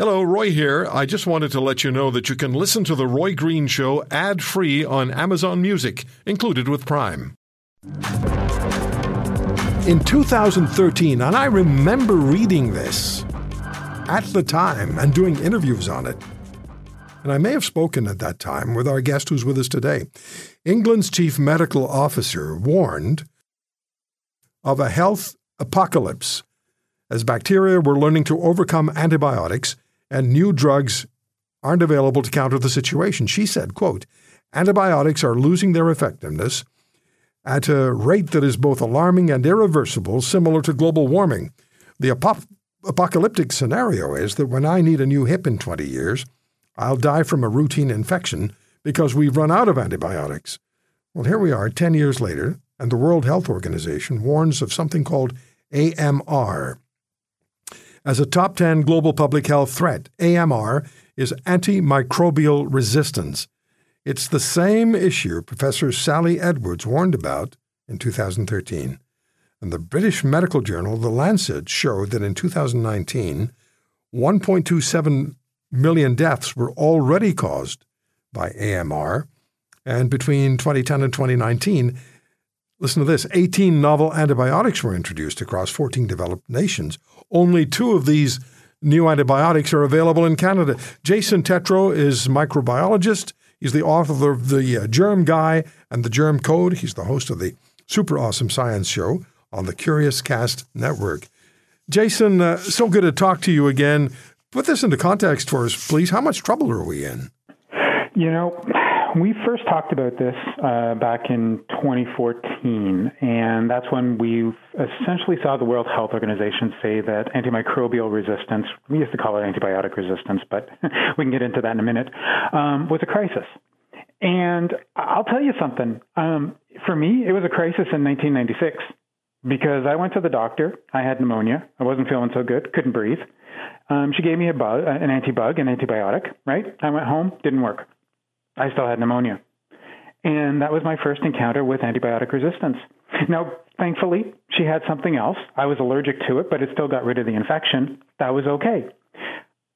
Hello, Roy here. I just wanted to let you know that you can listen to The Roy Green Show ad free on Amazon Music, included with Prime. In 2013, and I remember reading this at the time and doing interviews on it, and I may have spoken at that time with our guest who's with us today. England's chief medical officer warned of a health apocalypse as bacteria were learning to overcome antibiotics and new drugs aren't available to counter the situation. She said, quote, antibiotics are losing their effectiveness at a rate that is both alarming and irreversible, similar to global warming. The ap- apocalyptic scenario is that when I need a new hip in 20 years, I'll die from a routine infection because we've run out of antibiotics. Well, here we are 10 years later, and the World Health Organization warns of something called AMR, as a top 10 global public health threat. AMR is antimicrobial resistance. It's the same issue Professor Sally Edwards warned about in 2013. And the British medical journal, The Lancet, showed that in 2019, 1.27 million deaths were already caused by AMR. And between 2010 and 2019, listen to this 18 novel antibiotics were introduced across 14 developed nations, only two of these new antibiotics are available in Canada. Jason Tetro is microbiologist. He's the author of the uh, Germ Guy and the Germ Code. He's the host of the super awesome science show on the Curiouscast Network. Jason, uh, so good to talk to you again. Put this into context for us, please. How much trouble are we in? You know, we first talked about this uh, back in 2014, and that's when we essentially saw the World Health Organization say that antimicrobial resistance, we used to call it antibiotic resistance, but we can get into that in a minute, um, was a crisis. And I'll tell you something. Um, for me, it was a crisis in 1996 because I went to the doctor. I had pneumonia. I wasn't feeling so good, couldn't breathe. Um, she gave me a bug, an antibug, an antibiotic, right? I went home, didn't work. I still had pneumonia. And that was my first encounter with antibiotic resistance. Now, thankfully, she had something else. I was allergic to it, but it still got rid of the infection. That was okay.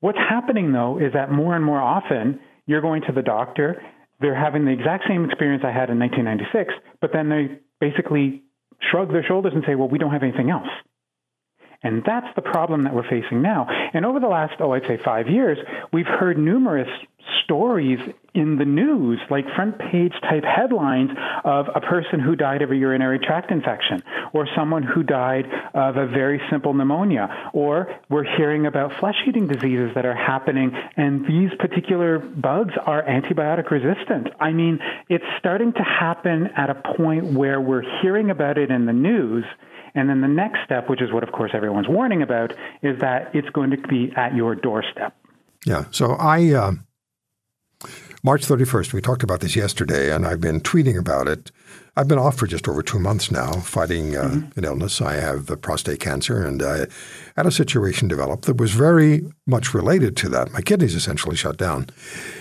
What's happening, though, is that more and more often you're going to the doctor, they're having the exact same experience I had in 1996, but then they basically shrug their shoulders and say, well, we don't have anything else. And that's the problem that we're facing now. And over the last, oh, I'd say five years, we've heard numerous stories in the news, like front page type headlines of a person who died of a urinary tract infection, or someone who died of a very simple pneumonia, or we're hearing about flesh eating diseases that are happening, and these particular bugs are antibiotic resistant. I mean, it's starting to happen at a point where we're hearing about it in the news and then the next step, which is what, of course, everyone's warning about, is that it's going to be at your doorstep. Yeah. So I, uh, March 31st, we talked about this yesterday, and I've been tweeting about it. I've been off for just over two months now, fighting uh, mm-hmm. an illness. I have the prostate cancer, and I had a situation develop that was very much related to that. My kidneys essentially shut down.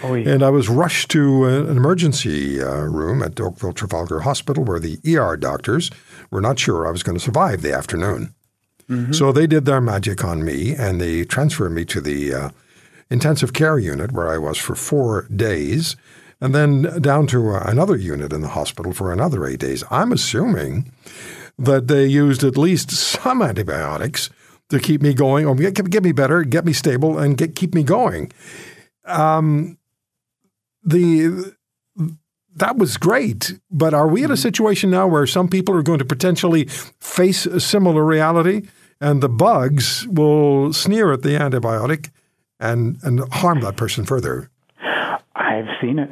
Oh, yeah. And I was rushed to uh, an emergency uh, room at Oakville Trafalgar Hospital where the ER doctors – were not sure I was going to survive the afternoon. Mm-hmm. So they did their magic on me and they transferred me to the uh, intensive care unit where I was for four days and then down to uh, another unit in the hospital for another eight days. I'm assuming that they used at least some antibiotics to keep me going or get, get me better, get me stable, and get, keep me going. Um, the that was great. But are we in a mm-hmm. situation now where some people are going to potentially face a similar reality and the bugs will sneer at the antibiotic and, and harm that person further? I've seen it.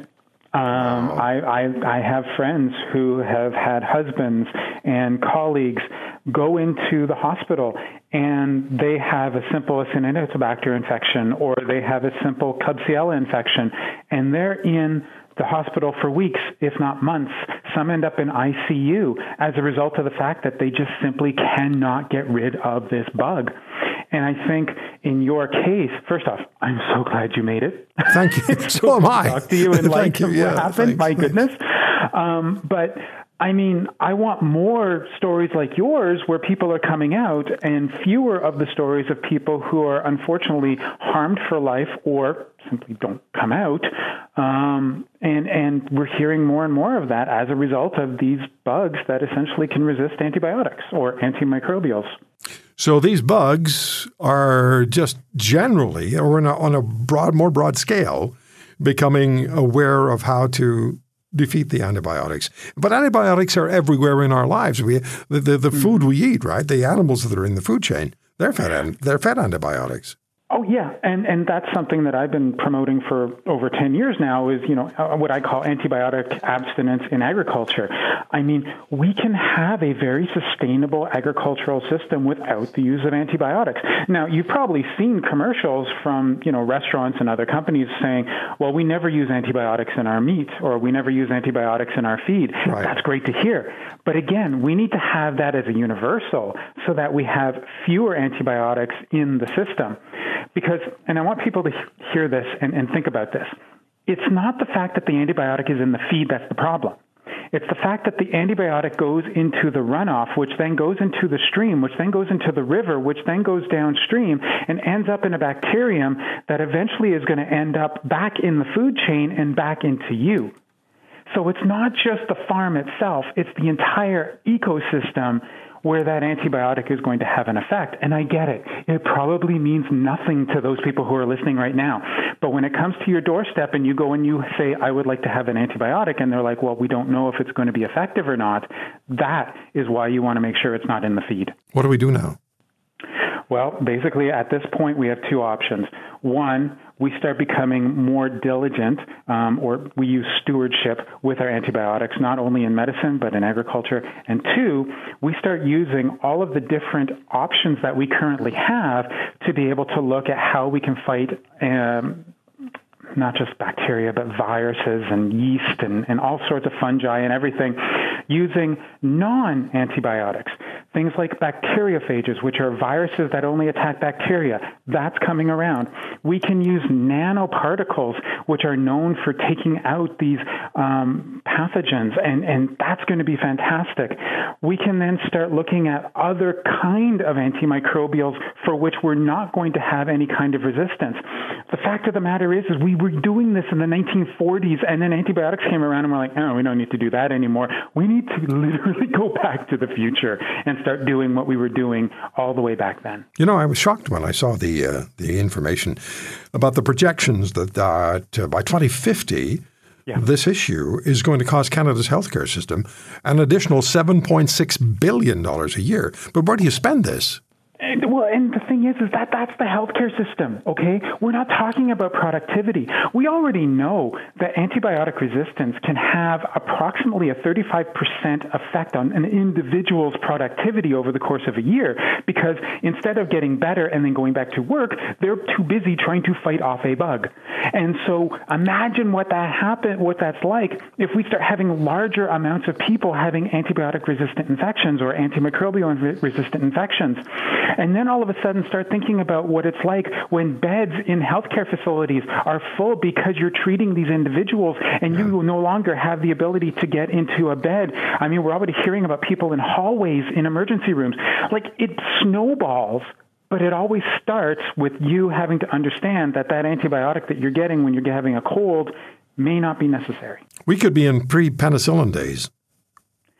Um. I, I, I have friends who have had husbands and colleagues go into the hospital and they have a simple Acinetobacter infection or they have a simple Klebsiella infection and they're in the hospital for weeks, if not months. Some end up in ICU as a result of the fact that they just simply cannot get rid of this bug. And I think in your case, first off, I'm so glad you made it. Thank you. so am I. Talk to you and like you. Yeah, what happened. Thanks. My goodness. Um, but I mean, I want more stories like yours where people are coming out and fewer of the stories of people who are unfortunately harmed for life or simply don't come out. Um, and, and we're hearing more and more of that as a result of these bugs that essentially can resist antibiotics or antimicrobials. So these bugs are just generally, or a, on a broad, more broad scale, becoming aware of how to defeat the antibiotics. But antibiotics are everywhere in our lives. We the the, the mm. food we eat, right? The animals that are in the food chain, they're fed they're fed antibiotics. Oh yeah, and and that's something that I've been promoting for over ten years now. Is you know uh, what I call antibiotic abstinence in agriculture. I mean, we can have a very sustainable agricultural system without the use of antibiotics. Now, you've probably seen commercials from you know restaurants and other companies saying, "Well, we never use antibiotics in our meat, or we never use antibiotics in our feed." Right. That's great to hear, but again, we need to have that as a universal so that we have fewer antibiotics in the system. Because, and I want people to hear this and, and think about this. It's not the fact that the antibiotic is in the feed that's the problem. It's the fact that the antibiotic goes into the runoff, which then goes into the stream, which then goes into the river, which then goes downstream and ends up in a bacterium that eventually is going to end up back in the food chain and back into you. So it's not just the farm itself, it's the entire ecosystem where that antibiotic is going to have an effect. And I get it. It probably means nothing to those people who are listening right now. But when it comes to your doorstep and you go and you say, I would like to have an antibiotic, and they're like, well, we don't know if it's going to be effective or not, that is why you want to make sure it's not in the feed. What do we do now? Well, basically, at this point, we have two options. One, we start becoming more diligent, um, or we use stewardship with our antibiotics, not only in medicine, but in agriculture. And two, we start using all of the different options that we currently have to be able to look at how we can fight. Um, not just bacteria, but viruses and yeast and, and all sorts of fungi and everything using non antibiotics. Things like bacteriophages, which are viruses that only attack bacteria, that's coming around. We can use nanoparticles, which are known for taking out these um, pathogens, and, and that's going to be fantastic. We can then start looking at other kind of antimicrobials for which we're not going to have any kind of resistance. The fact of the matter is, is we were doing this in the 1940s, and then antibiotics came around, and we're like, oh, we don't need to do that anymore. We need to literally go back to the future and start doing what we were doing all the way back then. You know, I was shocked when I saw the uh, the information about the projections that uh, by 2050. Yeah. This issue is going to cost Canada's healthcare system an additional $7.6 billion a year. But where do you spend this? Well, and the thing is, is that that's the healthcare system. Okay, we're not talking about productivity. We already know that antibiotic resistance can have approximately a 35% effect on an individual's productivity over the course of a year, because instead of getting better and then going back to work, they're too busy trying to fight off a bug. And so, imagine what that happen, what that's like if we start having larger amounts of people having antibiotic resistant infections or antimicrobial resistant infections. And then all of a sudden start thinking about what it's like when beds in healthcare facilities are full because you're treating these individuals and you no longer have the ability to get into a bed. I mean, we're already hearing about people in hallways in emergency rooms. Like it snowballs but it always starts with you having to understand that that antibiotic that you're getting when you're having a cold may not be necessary. We could be in pre penicillin days,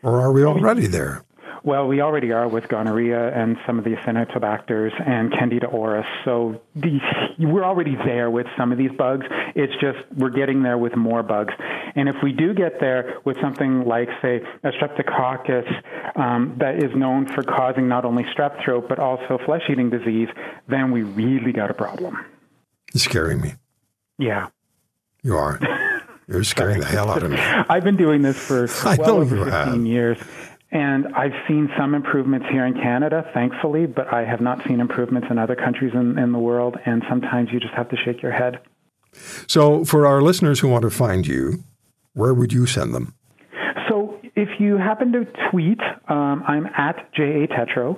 or are we already there? Well, we already are with gonorrhea and some of the Acinetobacters and Candida auris. So these, we're already there with some of these bugs. It's just we're getting there with more bugs. And if we do get there with something like, say, a streptococcus um, that is known for causing not only strep throat but also flesh-eating disease, then we really got a problem. You're scaring me. Yeah. You are. You're scaring the hell out of me. I've been doing this for well over 15 have. years. And I've seen some improvements here in Canada, thankfully, but I have not seen improvements in other countries in, in the world. And sometimes you just have to shake your head. So, for our listeners who want to find you, where would you send them? If you happen to tweet, um, I'm at JA Tetro.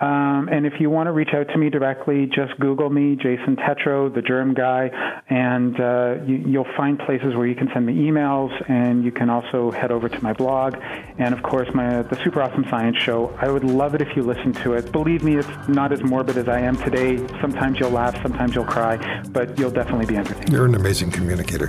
Um, and if you want to reach out to me directly, just Google me, Jason Tetro, the germ guy, and uh, you, will find places where you can send me emails, and you can also head over to my blog, and of course my the Super Awesome Science Show. I would love it if you listen to it. Believe me, it's not as morbid as I am today. Sometimes you'll laugh, sometimes you'll cry, but you'll definitely be entertained. You're an amazing communicator.